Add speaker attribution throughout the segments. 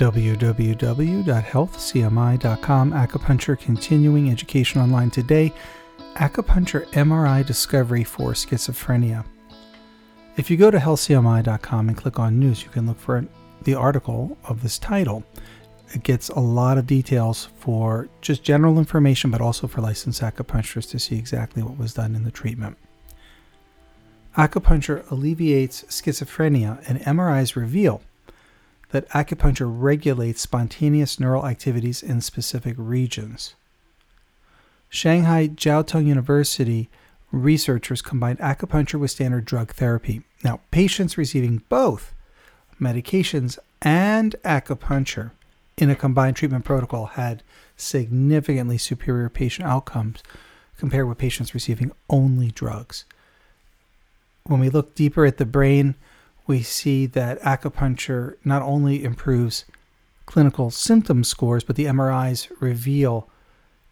Speaker 1: www.healthcmi.com. Acupuncture continuing education online today. Acupuncture MRI discovery for schizophrenia. If you go to healthcmi.com and click on news, you can look for the article of this title. It gets a lot of details for just general information, but also for licensed acupuncturists to see exactly what was done in the treatment. Acupuncture alleviates schizophrenia, and MRIs reveal that acupuncture regulates spontaneous neural activities in specific regions. Shanghai Jiao Tong University researchers combined acupuncture with standard drug therapy. Now, patients receiving both medications and acupuncture in a combined treatment protocol had significantly superior patient outcomes compared with patients receiving only drugs. When we look deeper at the brain, we see that acupuncture not only improves clinical symptom scores, but the MRIs reveal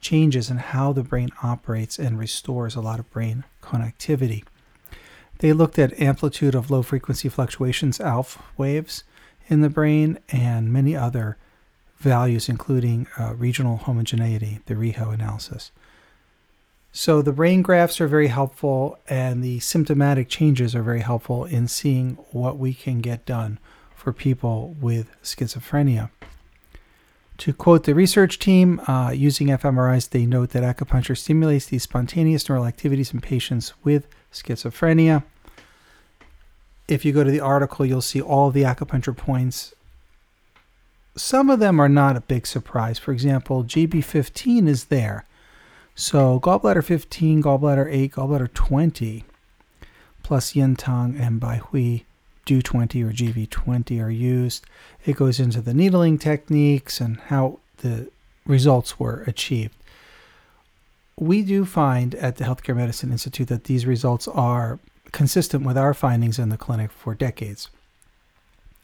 Speaker 1: changes in how the brain operates and restores a lot of brain connectivity. They looked at amplitude of low frequency fluctuations, alpha waves in the brain, and many other values, including uh, regional homogeneity, the REHO analysis. So the brain graphs are very helpful, and the symptomatic changes are very helpful in seeing what we can get done for people with schizophrenia. To quote the research team, uh, using fMRIs, they note that acupuncture stimulates these spontaneous neural activities in patients with schizophrenia. If you go to the article, you'll see all the acupuncture points. Some of them are not a big surprise. For example, GB15 is there. So gallbladder 15, gallbladder 8, gallbladder 20, plus yin tang and bai hui Du 20 or GV20 are used. It goes into the needling techniques and how the results were achieved. We do find at the Healthcare Medicine Institute that these results are consistent with our findings in the clinic for decades.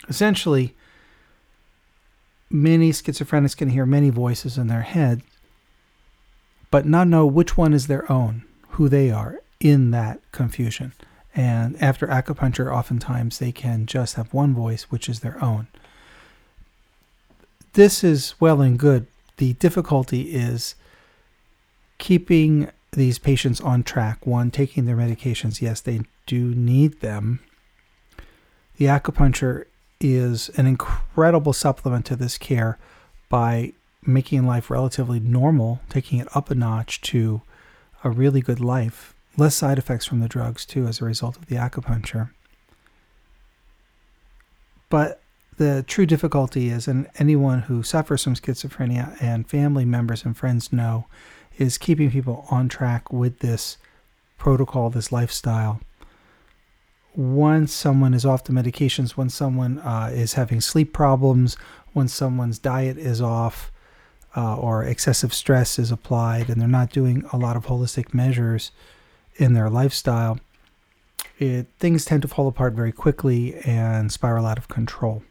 Speaker 1: Essentially, many schizophrenics can hear many voices in their head, but not know which one is their own, who they are in that confusion. And after acupuncture, oftentimes they can just have one voice, which is their own. This is well and good. The difficulty is keeping these patients on track. One, taking their medications. Yes, they do need them. The acupuncture is an incredible supplement to this care by making life relatively normal, taking it up a notch to a really good life less side effects from the drugs too as a result of the acupuncture. But the true difficulty is, and anyone who suffers from schizophrenia and family members and friends know, is keeping people on track with this protocol, this lifestyle. Once someone is off the medications, when someone uh, is having sleep problems, when someone's diet is off, uh, or excessive stress is applied, and they're not doing a lot of holistic measures, in their lifestyle, it, things tend to fall apart very quickly and spiral out of control.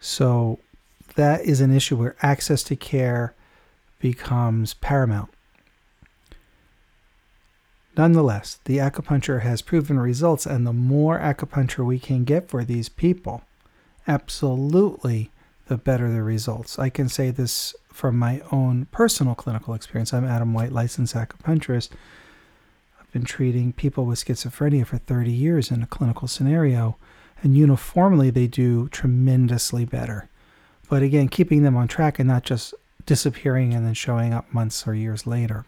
Speaker 1: So that is an issue where access to care becomes paramount. Nonetheless, the acupuncture has proven results, and the more acupuncture we can get for these people, absolutely the better the results. I can say this from my own personal clinical experience. I'm Adam White, licensed acupuncturist I've been treating people with schizophrenia for 30 years in a clinical scenario, and uniformly they do tremendously better. But again, keeping them on track and not just disappearing and then showing up months or years later.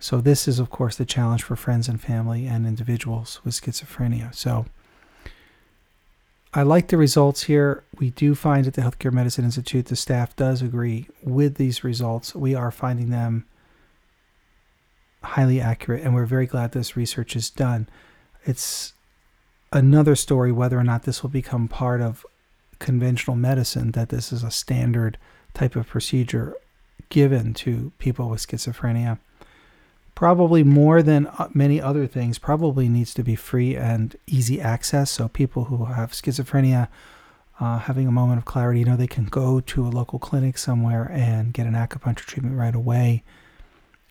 Speaker 1: So, this is, of course, the challenge for friends and family and individuals with schizophrenia. So, I like the results here. We do find at the Healthcare Medicine Institute, the staff does agree with these results. We are finding them highly accurate, and we're very glad this research is done. It's another story whether or not this will become part of conventional medicine, that this is a standard type of procedure given to people with schizophrenia. Probably more than uh, many other things, probably needs to be free and easy access. So people who have schizophrenia, uh, having a moment of clarity, you know, they can go to a local clinic somewhere and get an acupuncture treatment right away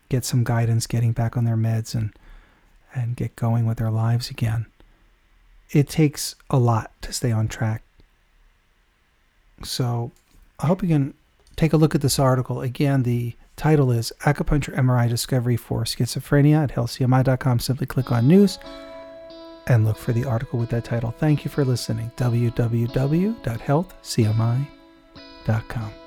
Speaker 1: get some guidance getting back on their meds and and get going with their lives again. It takes a lot to stay on track. So I hope you can take a look at this article. Again, the title is Acupuncture MRI Discovery for Schizophrenia at healthcmi.com. Simply click on news and look for the article with that title. Thank you for listening. www.healthcmi.com.